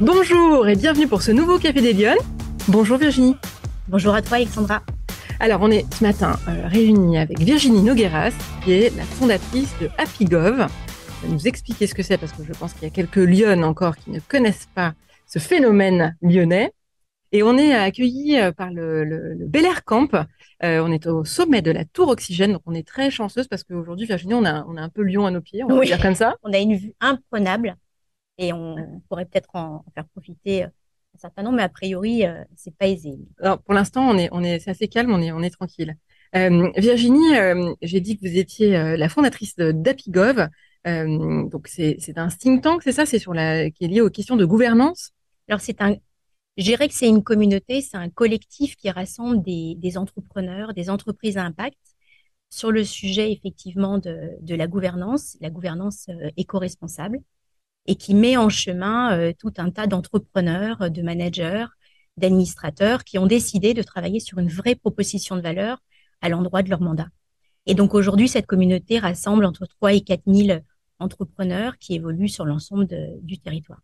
Bonjour et bienvenue pour ce nouveau Café des Lyonnes. Bonjour Virginie. Bonjour à toi Alexandra. Alors on est ce matin euh, réunis avec Virginie Nogueras, qui est la fondatrice de HappyGov. Elle va nous expliquer ce que c'est parce que je pense qu'il y a quelques Lyonnes encore qui ne connaissent pas ce phénomène lyonnais. Et on est accueillis euh, par le, le, le Bel Air Camp. Euh, on est au sommet de la Tour Oxygène, donc on est très chanceuse parce qu'aujourd'hui, Virginie, on a, on a un peu Lyon à nos pieds, on va Oui. dire comme ça. On a une vue imprenable et on pourrait peut-être en, faire profiter euh, un certain nombre, mais a priori, euh, c'est pas aisé. Alors, pour l'instant, on est, on est, c'est assez calme, on est, on est tranquille. Euh, Virginie, euh, j'ai dit que vous étiez euh, la fondatrice d'Apigov. Donc, c'est, c'est un think tank, c'est ça, c'est sur la, qui est lié aux questions de gouvernance? Alors, c'est un, je dirais que c'est une communauté, c'est un collectif qui rassemble des, des entrepreneurs, des entreprises à impact sur le sujet effectivement de, de la gouvernance, la gouvernance éco-responsable, et qui met en chemin euh, tout un tas d'entrepreneurs, euh, de managers, d'administrateurs qui ont décidé de travailler sur une vraie proposition de valeur à l'endroit de leur mandat. Et donc aujourd'hui, cette communauté rassemble entre 3 et 4 000 entrepreneurs qui évoluent sur l'ensemble du territoire.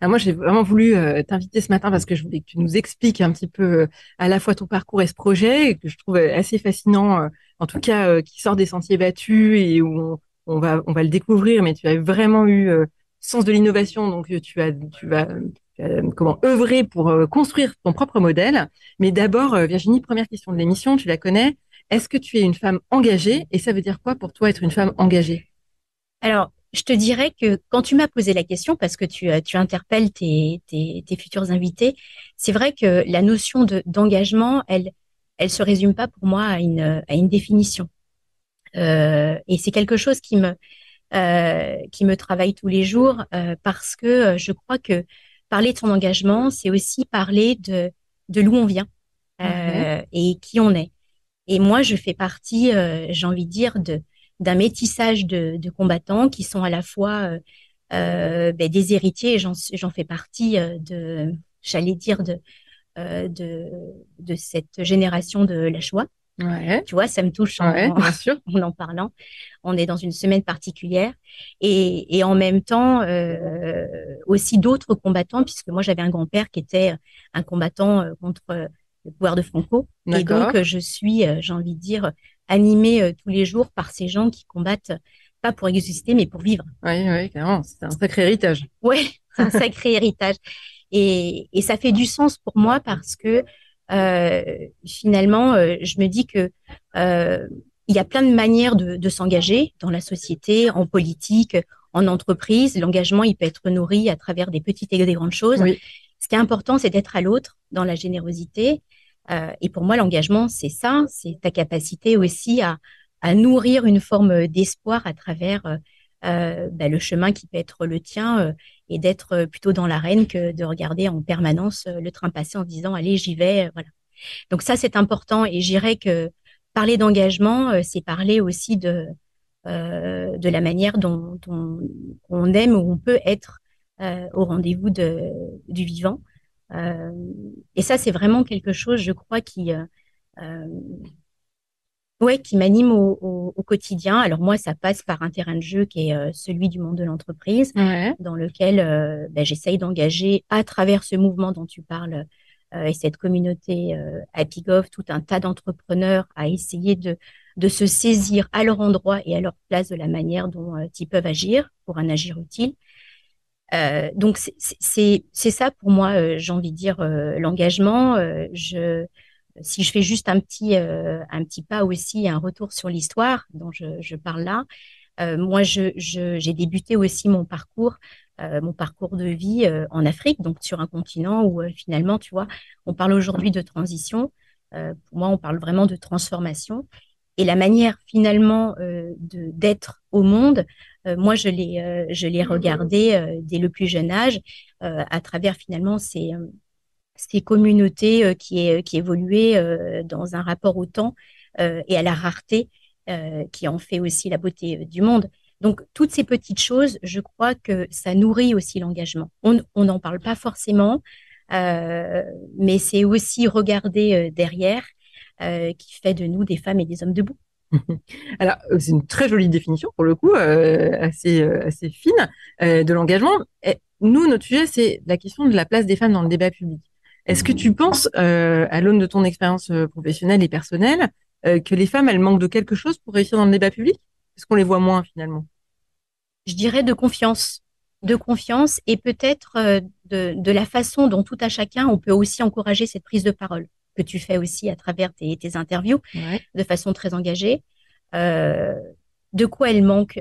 Moi, j'ai vraiment voulu euh, t'inviter ce matin parce que je voulais que tu nous expliques un petit peu à la fois ton parcours et ce projet que je trouve assez fascinant, en tout cas qui sort des sentiers battus et où on, va on va le découvrir. Mais tu as vraiment eu sens de l'innovation, donc euh, tu as tu vas euh, comment œuvrer pour euh, construire ton propre modèle. Mais d'abord, Virginie, première question de l'émission, tu la connais. Est-ce que tu es une femme engagée et ça veut dire quoi pour toi être une femme engagée? Alors, je te dirais que quand tu m'as posé la question, parce que tu, tu interpelles tes, tes, futurs invités, c'est vrai que la notion de, d'engagement, elle, elle se résume pas pour moi à une, à une définition. Et c'est quelque chose qui me, qui me travaille tous les jours euh, parce que euh, je crois que parler de son engagement, c'est aussi parler de, de d'où on vient euh, et qui on est. Et moi, je fais partie, euh, j'ai envie de dire, de, d'un métissage de, de combattants qui sont à la fois euh, euh, ben, des héritiers, et j'en, j'en fais partie euh, de, j'allais dire, de, euh, de, de cette génération de la Shoah. Ouais. Tu vois, ça me touche en, Ouais, bien sûr. en en parlant. On est dans une semaine particulière et, et en même temps euh, aussi d'autres combattants, puisque moi j'avais un grand-père qui était un combattant euh, contre euh, le pouvoir de Franco. Et donc euh, je suis, euh, j'ai envie de dire, animée euh, tous les jours par ces gens qui combattent pas pour exister, mais pour vivre. Oui, oui, clairement. C'est un sacré héritage. Ouais, c'est un sacré héritage. Et, et ça fait du sens pour moi parce que euh, finalement, euh, je me dis que euh, il y a plein de manières de, de s'engager dans la société, en politique, en entreprise. L'engagement, il peut être nourri à travers des petites et des grandes choses. Oui. Ce qui est important, c'est d'être à l'autre dans la générosité. Euh, et pour moi, l'engagement, c'est ça, c'est ta capacité aussi à, à nourrir une forme d'espoir à travers euh, euh, ben, le chemin qui peut être le tien euh, et d'être euh, plutôt dans l'arène que de regarder en permanence euh, le train passer en se disant allez j'y vais euh, voilà. Donc ça c'est important et je dirais que parler d'engagement c'est parler aussi de euh, de la manière dont, on aime ou on peut être au rendez-vous de du vivant. Et ça c'est vraiment quelque chose je crois qui Ouais, qui m'anime au, au, au quotidien. Alors moi, ça passe par un terrain de jeu qui est euh, celui du monde de l'entreprise, Ouais. dans lequel euh, ben, j'essaye d'engager à travers ce mouvement dont tu parles euh, et cette communauté euh, Happygov, tout un tas d'entrepreneurs à essayer de, de se saisir à leur endroit et à leur place de la manière dont euh, ils peuvent agir pour un agir utile. Euh, donc c'est- ça pour moi, euh, j'ai envie de dire euh, l'engagement. Euh, je si je fais juste un petit euh, un petit pas aussi, un retour sur l'histoire dont je, je parle là. Euh, moi, je je- j'ai débuté aussi mon parcours, euh, mon parcours de vie en Afrique, donc sur un continent où finalement, tu vois, on parle aujourd'hui de transition. Pour moi, on parle vraiment de transformation. Et la manière finalement d'être au monde, moi je l'ai je l'ai regardé euh, dès le plus jeune âge à travers finalement ces ces communautés euh, qui est qui évoluaient euh, dans un rapport au temps euh, et à la rareté euh, qui en fait aussi la beauté euh, du monde. Donc toutes ces petites choses, je crois que ça nourrit aussi l'engagement. On n'en parle pas forcément, euh, mais c'est aussi regarder euh, derrière euh, qui fait de nous des femmes et des hommes debout. Alors, euh, c'est une très jolie définition pour le coup, euh, assez, euh, fine euh, de l'engagement. Nous, notre sujet, c'est la question de la place des femmes dans le débat public. Est-ce que tu penses, euh, à l'aune de ton expérience euh, professionnelle et personnelle, euh, que les femmes, elles manquent de quelque chose pour réussir dans le débat public? Est-ce qu'on les voit moins finalement? Je dirais de confiance. De confiance et peut-être de, de, la façon dont tout à chacun, on peut aussi encourager cette prise de parole que tu fais aussi à travers tes, tes interviews de façon très engagée. de quoi elle manque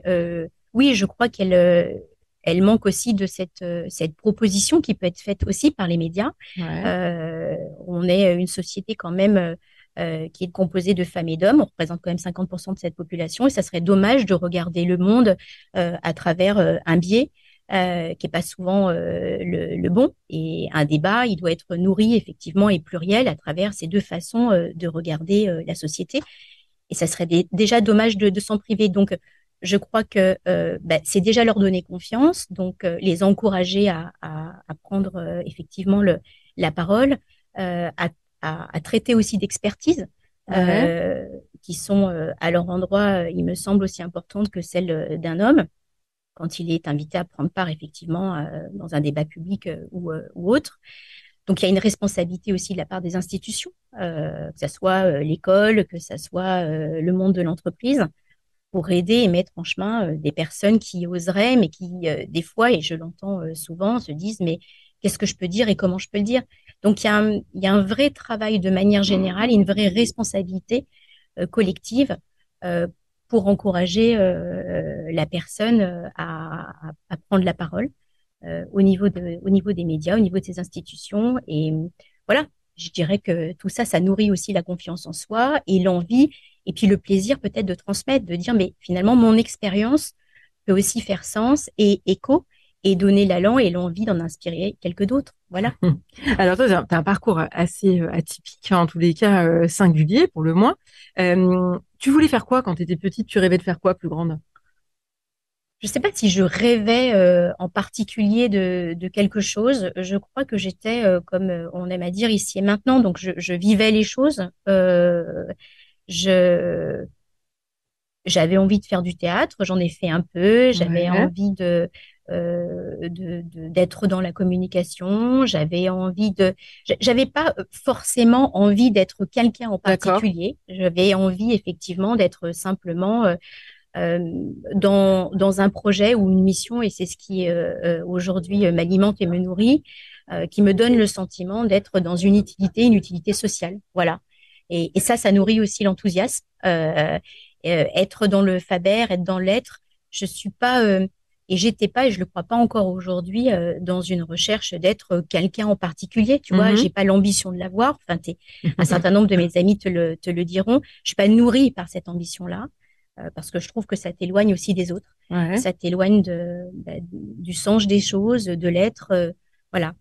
Oui, je crois qu'elle elle manque aussi de cette, euh, cette proposition qui peut être faite aussi par les médias. Euh, on est une société quand même euh, qui est composée de femmes et d'hommes. On représente quand même 50% de cette population et ça serait dommage de regarder le monde à travers un biais. qui n'est pas souvent le, bon. Et un débat, il doit être nourri effectivement et pluriel à travers ces deux façons de regarder la société. Et ça serait déjà dommage de, de s'en priver. Donc, je crois que euh, bah, c'est déjà leur donner confiance, donc euh, les encourager à, prendre euh, effectivement le, la parole, à, traiter aussi d'expertise, qui sont à leur endroit, il me semble, aussi importantes que celles d'un homme quand il est invité à prendre part effectivement dans un débat public ou, ou, autre. Donc il y a une responsabilité aussi de la part des institutions, que ce soit l'école, que ce soit le monde de l'entreprise, pour aider et mettre en chemin euh, des personnes qui oseraient, mais qui, euh, des fois, et je l'entends euh, souvent, se disent, mais qu'est-ce que je peux dire et comment je peux le dire? Donc, il y, a un, il y a un vrai travail de manière générale, une vraie responsabilité collective pour encourager la personne à, à, prendre la parole au, niveau de, au niveau des médias, au niveau de ces institutions. Et voilà, je dirais que tout ça, ça nourrit aussi la confiance en soi et l'envie et puis le plaisir peut-être de transmettre, de dire, mais finalement, mon expérience peut aussi faire sens et écho et donner l'allant et l'envie d'en inspirer quelques d'autres. Voilà. Alors toi, tu as un parcours assez euh, atypique, hein, en tous les cas euh, singulier pour le moins. Euh, tu voulais faire quoi quand tu étais petite? Tu rêvais de faire quoi plus grande? Je ne sais pas si je rêvais en particulier de, de, quelque chose. Je crois que j'étais, comme on aime à dire ici et maintenant, donc je, je vivais les choses je j'avais envie de faire du théâtre, j'en ai fait un peu, j'avais envie de euh, d'être dans la communication, j'avais envie de j'avais pas forcément envie d'être quelqu'un en particulier, j'avais envie effectivement d'être simplement euh, euh, dans, dans un projet ou une mission et c'est ce qui euh, aujourd'hui m'alimente et me nourrit, qui me donne le sentiment d'être dans une utilité, une utilité sociale. Voilà. Et, et ça, ça nourrit aussi l'enthousiasme. Euh, euh, être dans le Faber, être dans l'être. Je suis pas euh, et j'étais pas et je le crois pas encore aujourd'hui euh, dans une recherche d'être quelqu'un en particulier. Tu vois, mm-hmm. j'ai pas l'ambition de l'avoir. Enfin, un certain nombre de mes amis te le te le diront. Je suis pas nourrie par cette ambition-là parce que je trouve que ça t'éloigne aussi des autres. Ouais. Ça t'éloigne de bah, du sens des choses, de l'être. voilà.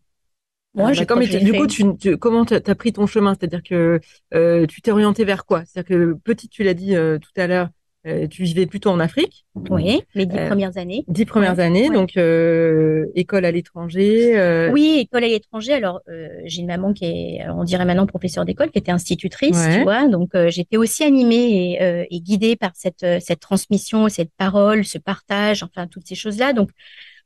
Moi, ah, bah, du coup, tu, comment tu as pris ton chemin? C'est-à-dire que euh, tu t'es orienté vers quoi? C'est-à-dire que petite, tu l'as dit euh, tout à l'heure, euh, tu vivais plutôt en Afrique. Oui, les dix premières années. Dix premières années, donc école à l'étranger. Oui, école à l'étranger. Alors, j'ai une maman qui est, on dirait maintenant professeure d'école, qui était institutrice, tu vois. Donc, j'étais aussi animée et, et, guidée par cette cette transmission, cette parole, ce partage, enfin toutes ces choses-là. Donc,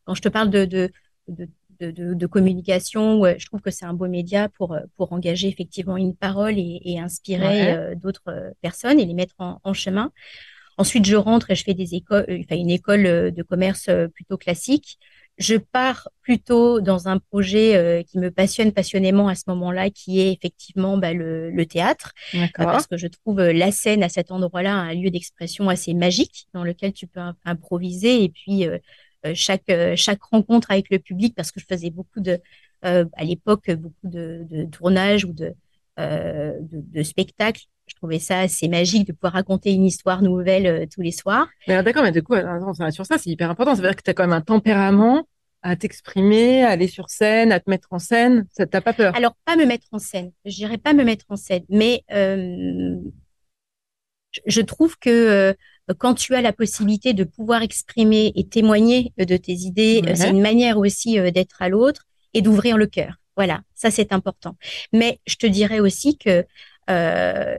quand je te parle de, de, de de, communication. je trouve que c'est un beau média pour, euh, pour engager effectivement une parole et, inspirer euh, d'autres euh, personnes et les mettre en, chemin. Ensuite, je rentre et je fais des écoles, enfin une école de commerce plutôt classique. Je pars plutôt dans un projet qui me passionne passionnément à ce moment-là, qui est effectivement bah, le, théâtre, parce que je trouve la scène à cet endroit-là un lieu d'expression assez magique dans lequel tu peux improviser et puis euh, chaque euh, chaque rencontre avec le public parce que je faisais beaucoup de euh, à l'époque beaucoup de, de tournages ou de, de, de spectacles je trouvais ça assez magique de pouvoir raconter une histoire nouvelle tous les soirs. Mais d'accord, mais du coup, sur ça, c'est hyper important. Ça veut dire que tu as quand même un tempérament à t'exprimer, à aller sur scène, à te mettre en scène. Ça t'a pas peur? Alors, pas me mettre en scène. Je dirais pas me mettre en scène, mais euh, je trouve que quand tu as la possibilité de pouvoir exprimer et témoigner de tes idées, c'est une manière aussi euh, d'être à l'autre et d'ouvrir le cœur. Voilà, ça c'est important. Mais je te dirais aussi que euh,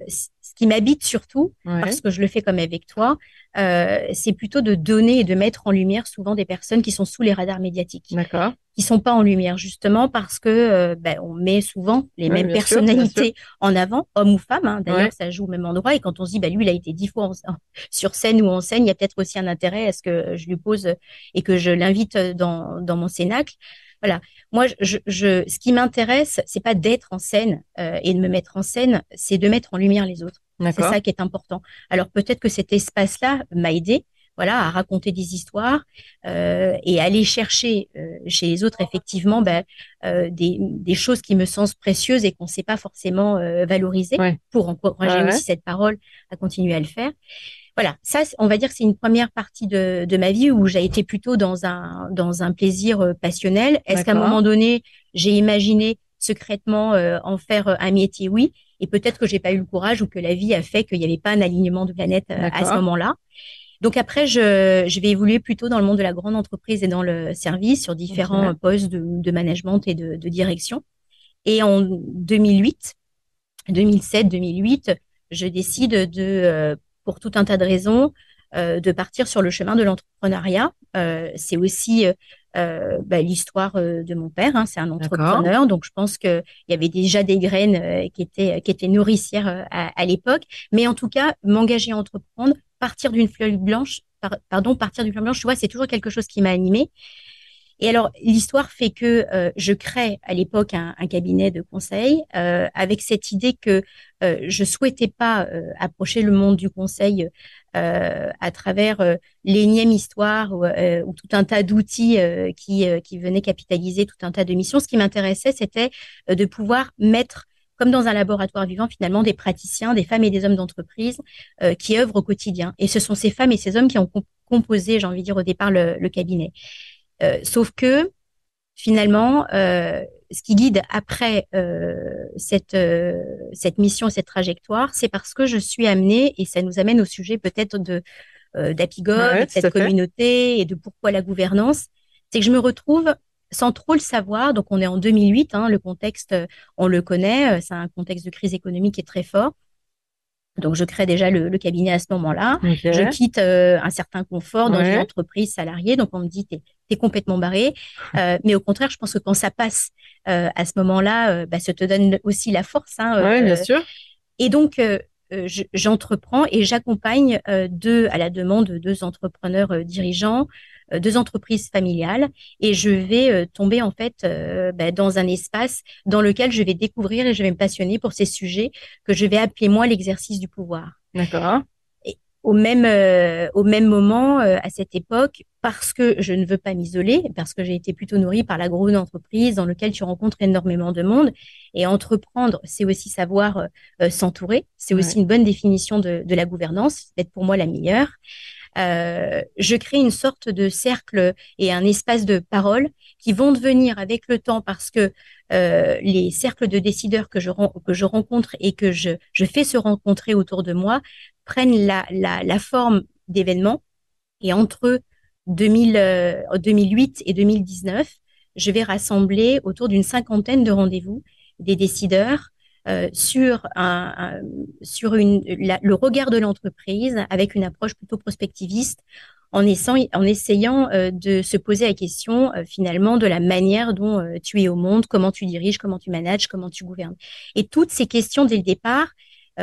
qui m'habite surtout, parce que je le fais comme avec toi, euh, c'est plutôt de donner et de mettre en lumière souvent des personnes qui sont sous les radars médiatiques. D'accord. Qui sont pas en lumière, justement parce que euh, ben, on met souvent les mêmes personnalités en avant, hommes ou femmes. Hein. D'ailleurs, ça joue au même endroit. Et quand on se dit, ben, lui, il a été dix fois sur scène ou en scène, il y a peut-être aussi un intérêt à ce que je lui pose et que je l'invite dans, dans mon cénacle. Voilà. Moi, je, je, ce qui m'intéresse, c'est pas d'être en scène euh, et de me mettre en scène, c'est de mettre en lumière les autres. C'est ça qui est important. Alors peut-être que cet espace-là m'a aidé, voilà, à raconter des histoires euh, et aller chercher euh, chez les autres effectivement ben, euh, des, des, choses qui me semblent précieuses et qu'on ne sait pas forcément euh, valoriser pour encourager aussi cette parole à continuer à le faire. Voilà, ça, on va dire que c'est une première partie de, de, ma vie où j'ai été plutôt dans un dans un plaisir euh, passionnel. Est-ce qu'à un moment donné, j'ai imaginé secrètement euh, en faire un métier? Oui, et peut-être que j'ai pas eu le courage ou que la vie a fait qu'il n'y avait pas un alignement de planète à ce moment-là. Donc après, je, je vais évoluer plutôt dans le monde de la grande entreprise et dans le service sur différents postes de, de, management et de, de direction. Et en 2008, 2007, 2008, je décide de pour tout un tas de raisons, euh, de partir sur le chemin de l'entrepreneuriat. Euh, c'est aussi euh, bah, l'histoire de mon père. Hein, c'est un entrepreneur, donc je pense qu'il y avait déjà des graines qui étaient qui étaient nourricières à, l'époque. Mais en tout cas, m'engager à entreprendre, partir d'une feuille blanche, pardon, partir d'une feuille blanche, tu vois, c'est toujours quelque chose qui m'a animée. Et alors, l'histoire fait que euh, je crée à l'époque un, un, cabinet de conseil euh, avec cette idée que euh, je souhaitais pas euh, approcher le monde du conseil euh, à travers l'énième histoire ou, ou, tout un tas d'outils qui, qui venaient capitaliser tout un tas de missions. Ce qui m'intéressait, c'était de pouvoir mettre comme dans un laboratoire vivant, finalement, des praticiens, des femmes et des hommes d'entreprise qui œuvrent au quotidien. Et ce sont ces femmes et ces hommes qui ont composé, j'ai envie de dire au départ, le, le cabinet. Euh, sauf que finalement, euh, ce qui guide après euh, cette cette mission, cette trajectoire, c'est parce que je suis amenée et ça nous amène au sujet peut-être de de cette communauté et de pourquoi la gouvernance, c'est que je me retrouve sans trop le savoir. Donc on est en 2008, hein, le contexte, on le connaît, c'est un contexte de crise économique qui est très fort. Donc, je crée déjà le, cabinet à ce moment-là. Je quitte un certain confort dans une entreprise salariée. Donc, on me dit, t'es es complètement barré. Euh, mais au contraire, je pense que quand ça passe euh, à ce moment-là, euh, bah, ça te donne aussi la force. Hein, oui, bien sûr. Et donc, j'entreprends et j'accompagne deux, à la demande de deux entrepreneurs dirigeants, deux entreprises familiales, et je vais tomber en fait bah, dans un espace dans lequel je vais découvrir et je vais me passionner pour ces sujets que je vais appeler moi l'exercice du pouvoir. D'accord. Au même euh, au même moment euh, à cette époque parce que je ne veux pas m'isoler parce que j'ai été plutôt nourrie par la grosse entreprise dans lequel tu rencontres énormément de monde et entreprendre c'est aussi savoir euh, s'entourer. C'est aussi une bonne définition de, de la gouvernance d'être pour moi la meilleure je crée une sorte de cercle et un espace de parole qui vont devenir avec le temps parce que les cercles de décideurs que je, que je rencontre et que je, je fais se rencontrer autour de moi prennent la, la, la forme d'événements. Et entre 2000, 2008 euh, et 2019, je vais rassembler autour d'une cinquantaine de rendez-vous des décideurs euh, sur, un, sur une, le regard de l'entreprise avec une approche plutôt prospectiviste en, essayant, en essayant euh, de se poser la question euh, finalement de la manière dont tu es au monde, comment tu diriges, comment tu manages, comment tu gouvernes. Et toutes ces questions dès le départ,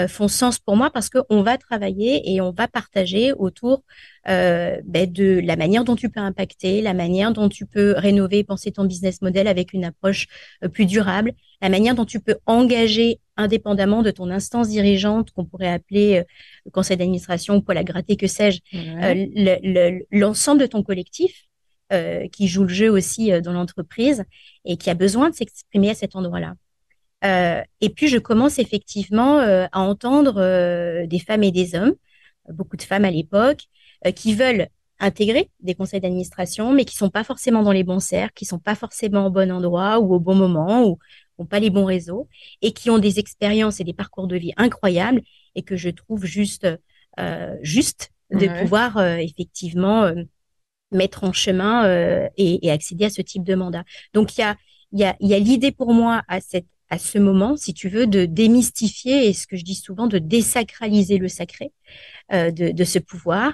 font sens pour moi parce qu'on va travailler et on va partager autour ben de la manière dont tu peux impacter, la manière dont tu peux rénover, penser ton business model avec une approche plus durable, la manière dont tu peux engager indépendamment de ton instance dirigeante qu'on pourrait appeler le conseil d'administration ou la gratter, que sais-je, l'ensemble de ton collectif qui joue le jeu aussi dans l'entreprise et qui a besoin de s'exprimer à cet endroit-là. Euh, et puis, je commence effectivement euh, à entendre euh, des femmes et des hommes, beaucoup de femmes à l'époque, qui veulent intégrer des conseils d'administration, mais qui sont pas forcément dans les bons cercles, qui sont pas forcément au bon endroit ou au bon moment, ou n'ont pas les bons réseaux, et qui ont des expériences et des parcours de vie incroyables, et que je trouve juste juste de pouvoir effectivement mettre en chemin et, et, accéder à ce type de mandat. Donc il y a il y a, il y a l'idée pour moi à cette à ce moment, si tu veux, de démystifier et ce que je dis souvent, de désacraliser le sacré euh, de, de, ce pouvoir,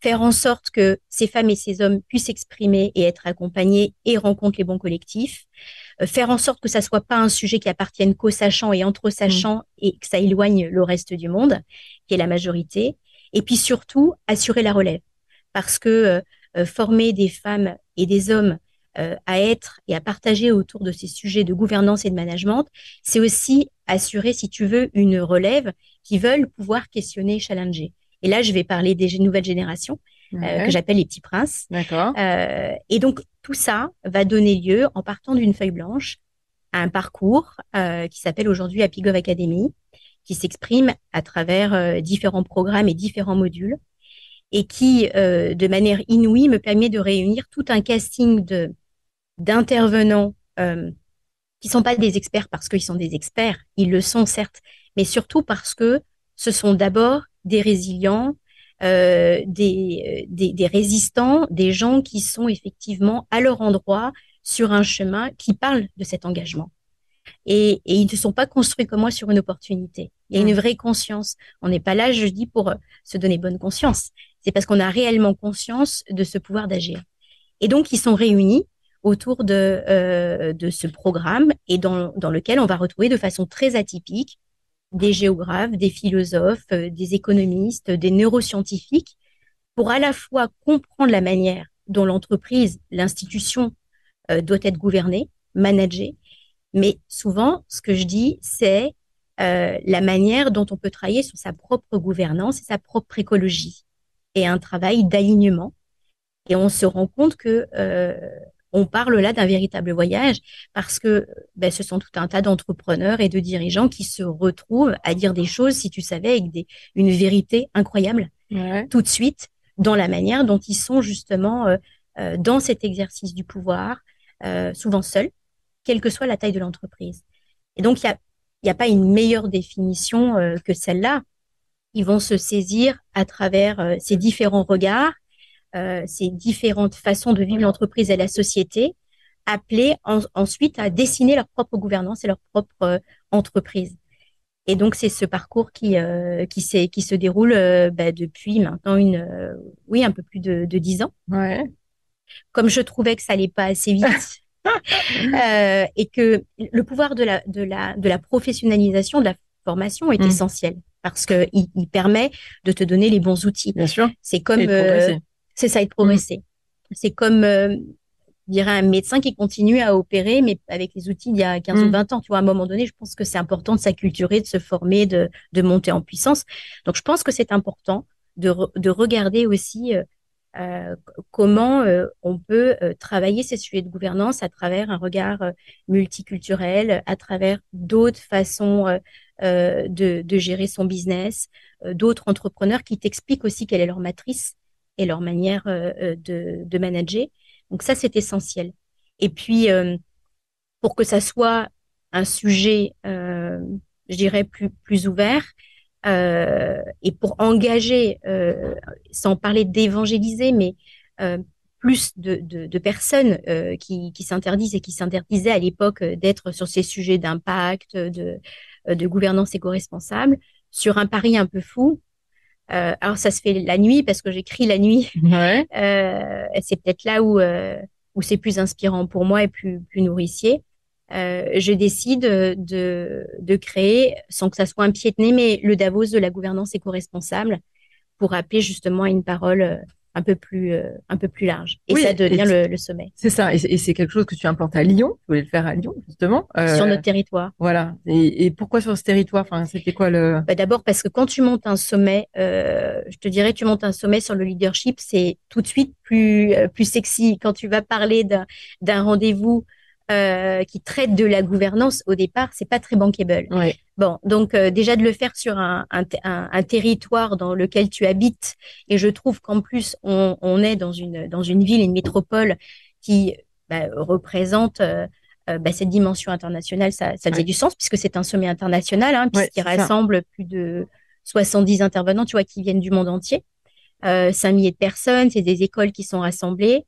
faire en sorte que ces femmes et ces hommes puissent s'exprimer et être accompagnés et rencontrent les bons collectifs, euh, faire en sorte que ça soit pas un sujet qui appartienne qu'aux sachants et entre sachants mmh. et que ça éloigne le reste du monde, qui est la majorité, et puis surtout assurer la relève, parce que euh, euh, former des femmes et des hommes euh, à être et à partager autour de ces sujets de gouvernance et de management, c'est aussi assurer, si tu veux, une relève qui veulent pouvoir questionner, challenger. Et là, je vais parler des nouvelles générations euh, que j'appelle les petits princes. D'accord. Euh, et donc tout ça va donner lieu, en partant d'une feuille blanche, à un parcours euh, qui s'appelle aujourd'hui Apigov Academy, qui s'exprime à travers euh, différents programmes et différents modules, et qui, euh, de manière inouïe, me permet de réunir tout un casting de d'intervenants qui sont pas des experts parce qu'ils sont des experts, ils le sont certes, mais surtout parce que ce sont d'abord des résilients, des, des, des, résistants, des gens qui sont effectivement à leur endroit sur un chemin qui parle de cet engagement. Et, et, ils ne sont pas construits comme moi sur une opportunité. Il y a une mmh. vraie conscience. On n'est pas là, je dis, pour se donner bonne conscience. C'est parce qu'on a réellement conscience de ce pouvoir d'agir. Et donc, ils sont réunis autour de, euh, de ce programme et dans, dans lequel on va retrouver de façon très atypique des géographes, des philosophes, euh, des économistes, des neuroscientifiques, pour à la fois comprendre la manière dont l'entreprise, l'institution euh, doit être gouvernée, managée, mais souvent, ce que je dis, c'est euh, la manière dont on peut travailler sur sa propre gouvernance et sa propre écologie, et un travail d'alignement. Et on se rend compte que euh, on parle là d'un véritable voyage parce que ben, ce sont tout un tas d'entrepreneurs et de dirigeants qui se retrouvent à dire des choses, si tu savais, avec des, une vérité incroyable ouais. tout de suite dans la manière dont ils sont justement euh, euh, dans cet exercice du pouvoir, euh, souvent seuls, quelle que soit la taille de l'entreprise. Et donc, il n'y a, y a pas une meilleure définition que celle-là. Ils vont se saisir à travers ces différents regards euh, ces différentes façons de vivre l'entreprise et la société, appelées en, ensuite à dessiner leur propre gouvernance et leur propre euh, entreprise. Et donc c'est ce parcours qui euh, qui, qui se déroule euh, bah, depuis maintenant une euh, oui un peu plus de dix ans. Ouais. Comme je trouvais que ça allait pas assez vite. Euh, et que le pouvoir de la, de, la, de la professionnalisation, de la formation est mmh. essentiel parce que il, il, permet de te donner les bons outils. Bien sûr. C'est comme euh, c'est ça, de progresser. Mmh. C'est comme, euh, je dirais, un médecin qui continue à opérer, mais avec les outils d'il y a 15 mmh. ou 20 ans. Tu vois, à un moment donné, je pense que c'est important de s'acculturer, de se former, de, de monter en puissance. Donc, je pense que c'est important de, re, de regarder aussi euh, euh, comment euh, on peut euh, travailler ces sujets de gouvernance à travers un regard multiculturel, à travers d'autres façons de, de, gérer son business, d'autres entrepreneurs qui t'expliquent aussi quelle est leur matrice et leur manière euh, euh, de, de, manager. Donc ça, c'est essentiel. Et puis, euh, pour que ça soit un sujet, euh, je dirais, plus, plus ouvert, euh, et pour engager, euh, sans parler d'évangéliser, mais plus de, de, de personnes qui, qui s'interdisent et qui s'interdisaient à l'époque d'être sur ces sujets d'impact, de, de gouvernance éco-responsable, sur un pari un peu fou, euh, alors ça se fait la nuit parce que j'écris la nuit. Ouais. Euh, c'est peut-être là où euh, où c'est plus inspirant pour moi et plus plus nourricier. Euh, je décide de de créer sans que ça soit un pied de nez, mais le Davos de la gouvernance éco-responsable pour appeler justement à une parole euh, un peu plus euh, un peu plus large et oui, ça devient le, le, sommet. C'est ça et c'est quelque chose que tu implantes à Lyon. Tu voulais le faire à Lyon justement euh, sur notre territoire. Voilà. Et, et, pourquoi sur ce territoire? Enfin, c'était quoi le bah, D'abord parce que quand tu montes un sommet, euh, je te dirais, tu montes un sommet sur le leadership, c'est tout de suite plus plus sexy quand tu vas parler d'un rendez-vous euh, qui traite de la gouvernance, au départ, c'est pas très bankable. Ouais. Bon, donc euh, déjà de le faire sur un, un, un, un, territoire dans lequel tu habites, et je trouve qu'en plus on, on, est dans une dans une ville, une métropole qui bah, représente euh, euh bah, cette dimension internationale, ça, ça faisait ouais. du sens puisque c'est un sommet international, hein, puisqu'il ouais, rassemble ça. plus de 70 intervenants, tu vois, qui viennent du monde entier. Euh, 5 milliers de personnes, c'est des écoles qui sont rassemblées.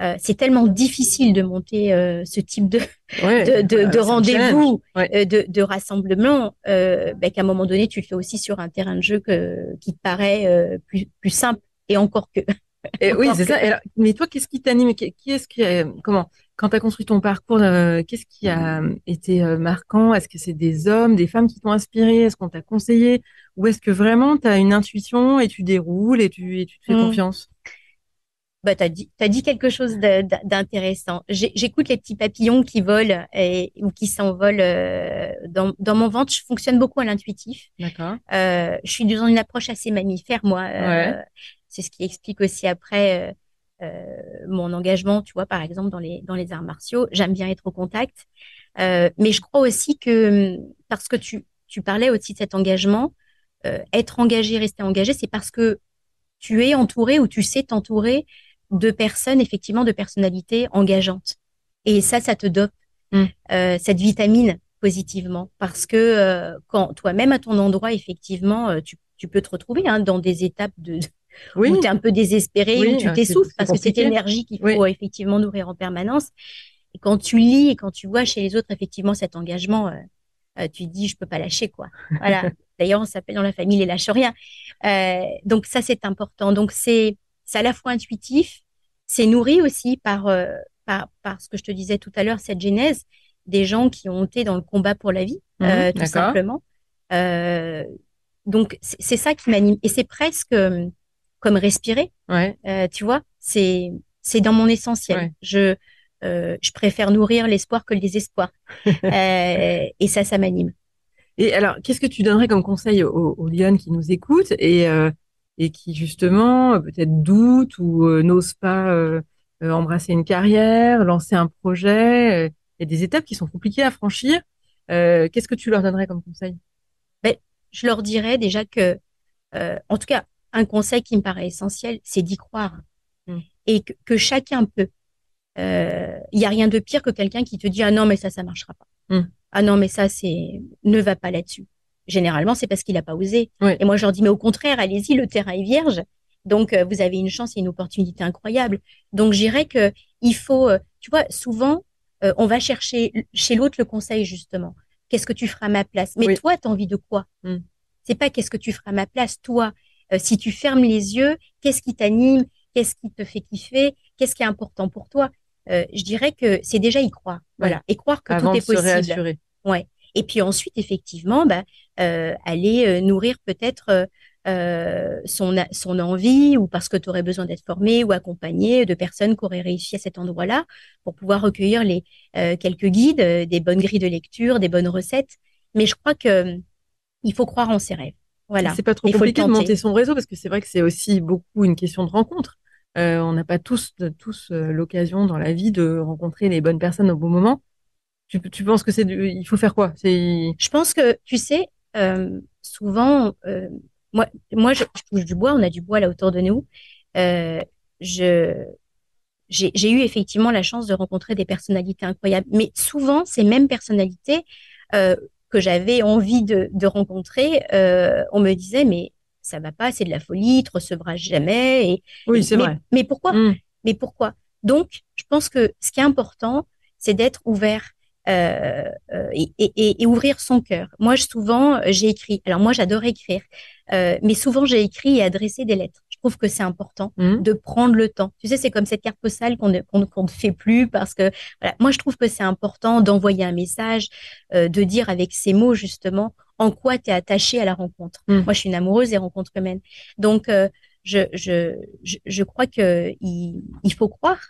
Euh, c'est tellement difficile de monter euh, ce type de, de, de, de rendez-vous, euh, de, de, rassemblement, ben, qu'à un moment donné, tu le fais aussi sur un terrain de jeu que, qui te paraît plus, plus simple et encore que. Et oui, c'est ça. Alors, mais toi, qu'est-ce qui t'anime? Qui est-ce qui, comment Quand tu as construit ton parcours, qu'est-ce qui a été marquant? Est-ce que c'est des hommes, des femmes qui t'ont inspiré? Est-ce qu'on t'a conseillé? Ou est-ce que vraiment tu as une intuition et tu déroules et tu, et tu te fais mmh. confiance? Bah, tu as dit, as dit quelque chose d'intéressant. J'écoute les petits papillons qui volent et, ou qui s'envolent euh, dans, dans, mon ventre. Je fonctionne beaucoup à l'intuitif. D'accord. Euh, je suis dans une approche assez mammifère, moi. Euh, c'est ce qui explique aussi après euh, mon engagement, tu vois, par exemple, dans les, dans les arts martiaux. J'aime bien être au contact. mais je crois aussi que, parce que tu, tu parlais aussi de cet engagement, être engagé, rester engagé, c'est parce que tu es entouré ou tu sais t'entourer de personnes, effectivement, de personnalités engageantes. Et ça, ça te dope mm. euh, cette vitamine positivement. Parce que euh, quand toi-même à ton endroit, effectivement, euh, tu, tu peux te retrouver hein, dans des étapes de, où tu es un peu désespéré, où tu t'essouffles, parce que c'est énergie qu'il faut effectivement nourrir en permanence. Et quand tu lis et quand tu vois chez les autres, effectivement, cet engagement, tu te dis, je peux pas lâcher, quoi. Voilà. D'ailleurs, on s'appelle dans la famille les lâche rien. donc ça, c'est important. Donc c'est c'est à la fois intuitif, c'est nourri aussi par, euh, par, par ce que je te disais tout à l'heure, cette genèse des gens qui ont été dans le combat pour la vie, mhm, euh, tout simplement. Euh, donc c'est ça qui m'anime et c'est presque comme respirer. Ouais. tu vois, c'est c'est dans mon essentiel. Je je préfère nourrir l'espoir que le désespoir. et ça, ça m'anime. Et alors, qu'est-ce que tu donnerais comme conseil aux, aux Lyon qui nous écoutent et et qui justement euh, peut-être doutent ou euh, n'osent pas euh, embrasser une carrière, lancer un projet. Il y a des étapes qui sont compliquées à franchir. Qu'est-ce que tu leur donnerais comme conseil? Ben, Je leur dirais déjà que, en tout cas, un conseil qui me paraît essentiel, c'est d'y croire mmh. et que, chacun peut. Il n'y a rien de pire que quelqu'un qui te dit ah non mais ça ça marchera pas. Mmh. Ah non mais ça c'est ne va pas là-dessus généralement, c'est parce qu'il n'a pas osé. Et moi, je leur dis, mais au contraire, allez-y, le terrain est vierge. Donc, euh, vous avez une chance et une opportunité incroyable. Donc, j'irais que il faut, euh, tu vois, souvent, euh, on va chercher chez l'autre le conseil, justement. Qu'est-ce que tu feras à ma place? Mais toi, tu as envie de quoi? Hmm. C'est pas qu'est-ce que tu feras à ma place, toi. si tu fermes les yeux, qu'est-ce qui t'anime? Qu'est-ce qui te fait kiffer? Qu'est-ce qui est important pour toi? Je dirais que c'est déjà y croire. Voilà. Et croire que tout est possible. Ouais. Et puis ensuite, effectivement, bah, euh, aller euh, nourrir peut-être euh, son, son envie ou parce que tu aurais besoin d'être formé ou accompagné de personnes qui auraient réussi à cet endroit-là pour pouvoir recueillir les quelques guides, des bonnes grilles de lecture, des bonnes recettes. Mais je crois que il faut croire en ses rêves. Voilà. C'est pas trop compliqué de monter son réseau parce que c'est vrai que c'est aussi beaucoup une question de rencontre. on n'a pas tous, tous l'occasion dans la vie de rencontrer les bonnes personnes au bon moment. Tu, tu penses que c'est il faut faire quoi? C'est Je pense que tu sais euh, souvent euh, moi moi je, touche du bois, on a du bois là autour de nous. Euh, je j'ai eu effectivement la chance de rencontrer des personnalités incroyables, mais souvent ces mêmes personnalités euh, que j'avais envie de, de rencontrer, euh, on me disait mais ça va pas, c'est de la folie, tu recevras jamais. Et, oui, c'est vrai. Mais pourquoi? Mmh. Mais pourquoi? Donc, je pense que ce qui est important, c'est d'être ouvert euh, euh, et, ouvrir son cœur. Moi, souvent, j'ai écrit. Alors moi, j'adore écrire, euh, mais souvent j'ai écrit et adressé des lettres. Je trouve que c'est important mmh. de prendre le temps. Tu sais, c'est comme cette carte postale qu'on ne, qu'on, ne fait plus parce que voilà. Moi, je trouve que c'est important d'envoyer un message, de dire avec ces mots justement en quoi tu es attaché à la rencontre. Mmh. Moi, je suis une amoureuse des rencontres humaines. Donc, je, je, je, crois que il faut croire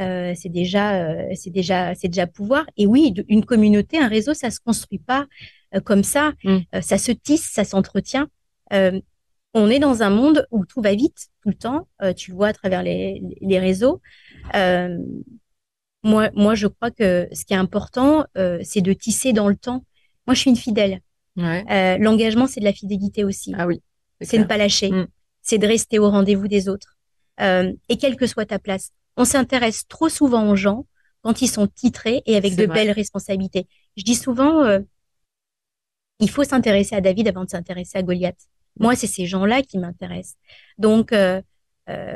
euh, c'est déjà, euh, c'est déjà, c'est déjà pouvoir. Et oui, une communauté, un réseau, ça se construit pas euh, comme ça. Mm. ça se tisse, ça s'entretient. on est dans un monde où tout va vite tout le temps. tu le vois à travers les, les réseaux. moi, moi, je crois que ce qui est important, c'est de tisser dans le temps. Moi, je suis une fidèle. Ouais. L'engagement, c'est de la fidélité aussi. Ah oui. C'est ne pas lâcher. Mm. C'est de rester au rendez-vous des autres. et quelle que soit ta place on s'intéresse trop souvent aux gens quand ils sont titrés et avec de belles responsabilités. Je dis souvent, euh, il faut s'intéresser à David avant de s'intéresser à Goliath. Moi, c'est ces gens-là qui m'intéressent. Donc, euh,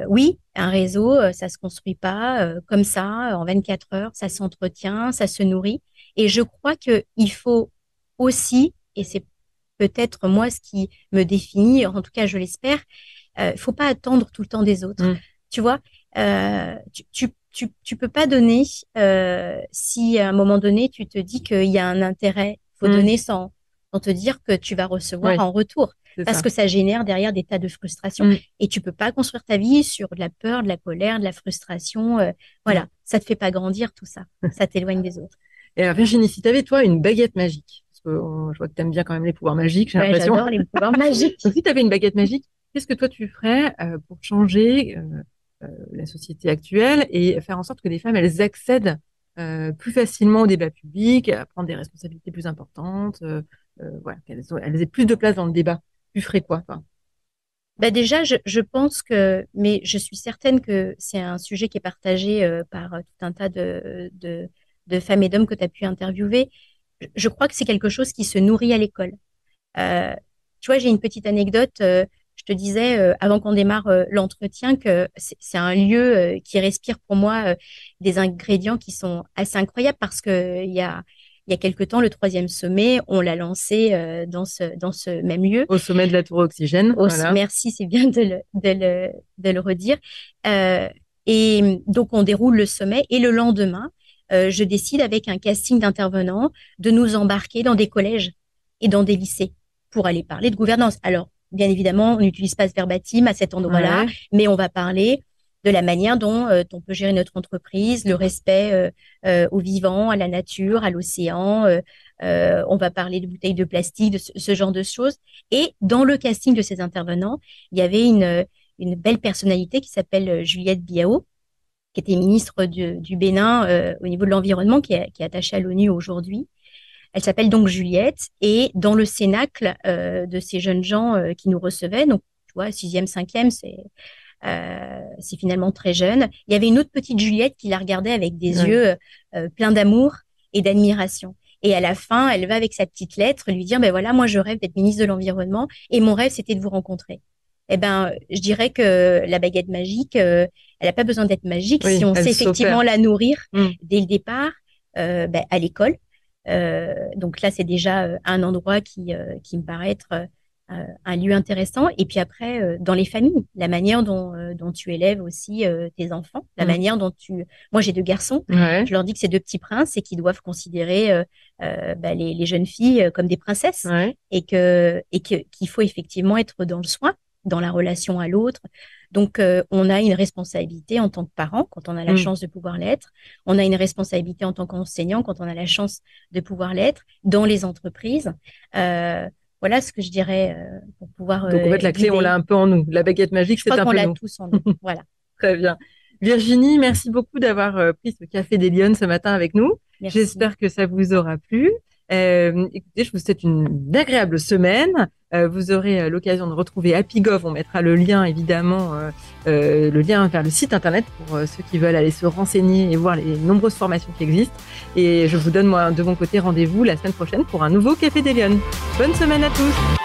oui, un réseau, ça se construit pas comme ça en 24 heures, ça s'entretient, ça se nourrit. Et je crois que il faut aussi, et c'est peut-être moi ce qui me définit, en tout cas je l'espère, il faut pas attendre tout le temps des autres. Mmh. Tu vois, tu, tu, tu, tu peux pas donner si à un moment donné tu te dis qu'il y a un intérêt. Faut mmh. donner sans, sans te dire que tu vas recevoir en retour parce que ça génère derrière des tas de frustrations. Mm. Et tu peux pas construire ta vie sur de la peur, de la colère, de la frustration. Euh, voilà, ça te fait pas grandir tout ça. ça t'éloigne des autres. Et alors Virginie, si tu avais toi une baguette magique, parce que je vois que tu aimes bien quand même les pouvoirs magiques, j'ai ouais, l'impression. J'adore les pouvoirs magiques. si tu avais une baguette magique, qu'est-ce que toi tu ferais euh, pour changer euh, la société actuelle et faire en sorte que les femmes elles accèdent plus facilement au débat public, à prendre des responsabilités plus importantes, voilà, qu'elles aient plus de place dans le débat tu ferais quoi bah déjà, je, je, pense que, mais je suis certaine que c'est un sujet qui est partagé euh, par tout un tas de, de, femmes et d'hommes que tu as pu interviewer. Je crois que c'est quelque chose qui se nourrit à l'école. Euh, tu vois, j'ai une petite anecdote. Euh, je te disais euh, avant qu'on démarre euh, l'entretien que c'est un lieu qui respire pour moi des ingrédients qui sont assez incroyables parce que il y a il y a quelque temps, le troisième sommet, on l'a lancé euh, dans, ce, dans ce même lieu. Au sommet de la tour oxygène. Merci, c'est bien de le, de le, de le redire. Euh, et donc, on déroule le sommet et le lendemain, euh, je décide avec un casting d'intervenants de nous embarquer dans des collèges et dans des lycées pour aller parler de gouvernance. Alors, bien évidemment, on n'utilise pas ce verbatim à cet endroit-là, mais on va parler de la manière dont euh, on peut gérer notre entreprise, le respect euh, euh, au vivant, à la nature, à l'océan. on va parler de bouteilles de plastique, de ce, genre de choses. Et dans le casting de ces intervenants, il y avait une, une belle personnalité qui s'appelle Juliette Biao, qui était ministre du, Bénin au niveau de l'environnement, qui est attachée à l'ONU aujourd'hui. Elle s'appelle donc Juliette et dans le cénacle de ces jeunes gens qui nous recevaient, donc tu vois, sixième, cinquième, c'est euh, c'est finalement très jeune. Il y avait une autre petite Juliette qui la regardait avec des yeux euh, pleins d'amour et d'admiration. Et à la fin, elle va avec sa petite lettre lui dire, ben voilà, moi je rêve d'être ministre de l'environnement et mon rêve c'était de vous rencontrer. Eh ben, je dirais que la baguette magique, euh, elle n'a pas besoin d'être magique si on sait effectivement la nourrir mm. dès le départ euh, ben, à l'école. Euh, donc là, c'est déjà un endroit qui, qui me paraît être euh, un lieu intéressant. Et puis après, euh, dans les familles, la manière dont, euh, dont tu élèves aussi tes enfants, la mm. manière dont tu... Moi, j'ai deux garçons. Je leur dis que c'est deux petits princes et qu'ils doivent considérer bah, les, les, jeunes filles comme des princesses et que et que qu'il faut effectivement être dans le soin, dans la relation à l'autre. Donc, on a une responsabilité en tant que parent quand on a la mm. chance de pouvoir l'être. On a une responsabilité en tant qu'enseignant quand on a la chance de pouvoir l'être dans les entreprises. Euh, voilà ce que je dirais euh, pour pouvoir. Donc en fait, la euh, clé, on l'a un peu en nous. La baguette magique, c'est un peu nous. On l'a tous en nous. Voilà. Très bien. Virginie, merci beaucoup d'avoir euh, pris ce café des Lyonnes ce matin avec nous. J'espère que ça vous aura plu. Euh, écoutez, je vous souhaite une agréable semaine. Euh, vous aurez euh, l'occasion de retrouver HappyGov. On mettra le lien, évidemment, le lien vers le site internet pour ceux qui veulent aller se renseigner et voir les nombreuses formations qui existent. Et je vous donne, moi, de mon côté, rendez-vous la semaine prochaine pour un nouveau Café des Lyonnes. Bonne semaine à tous.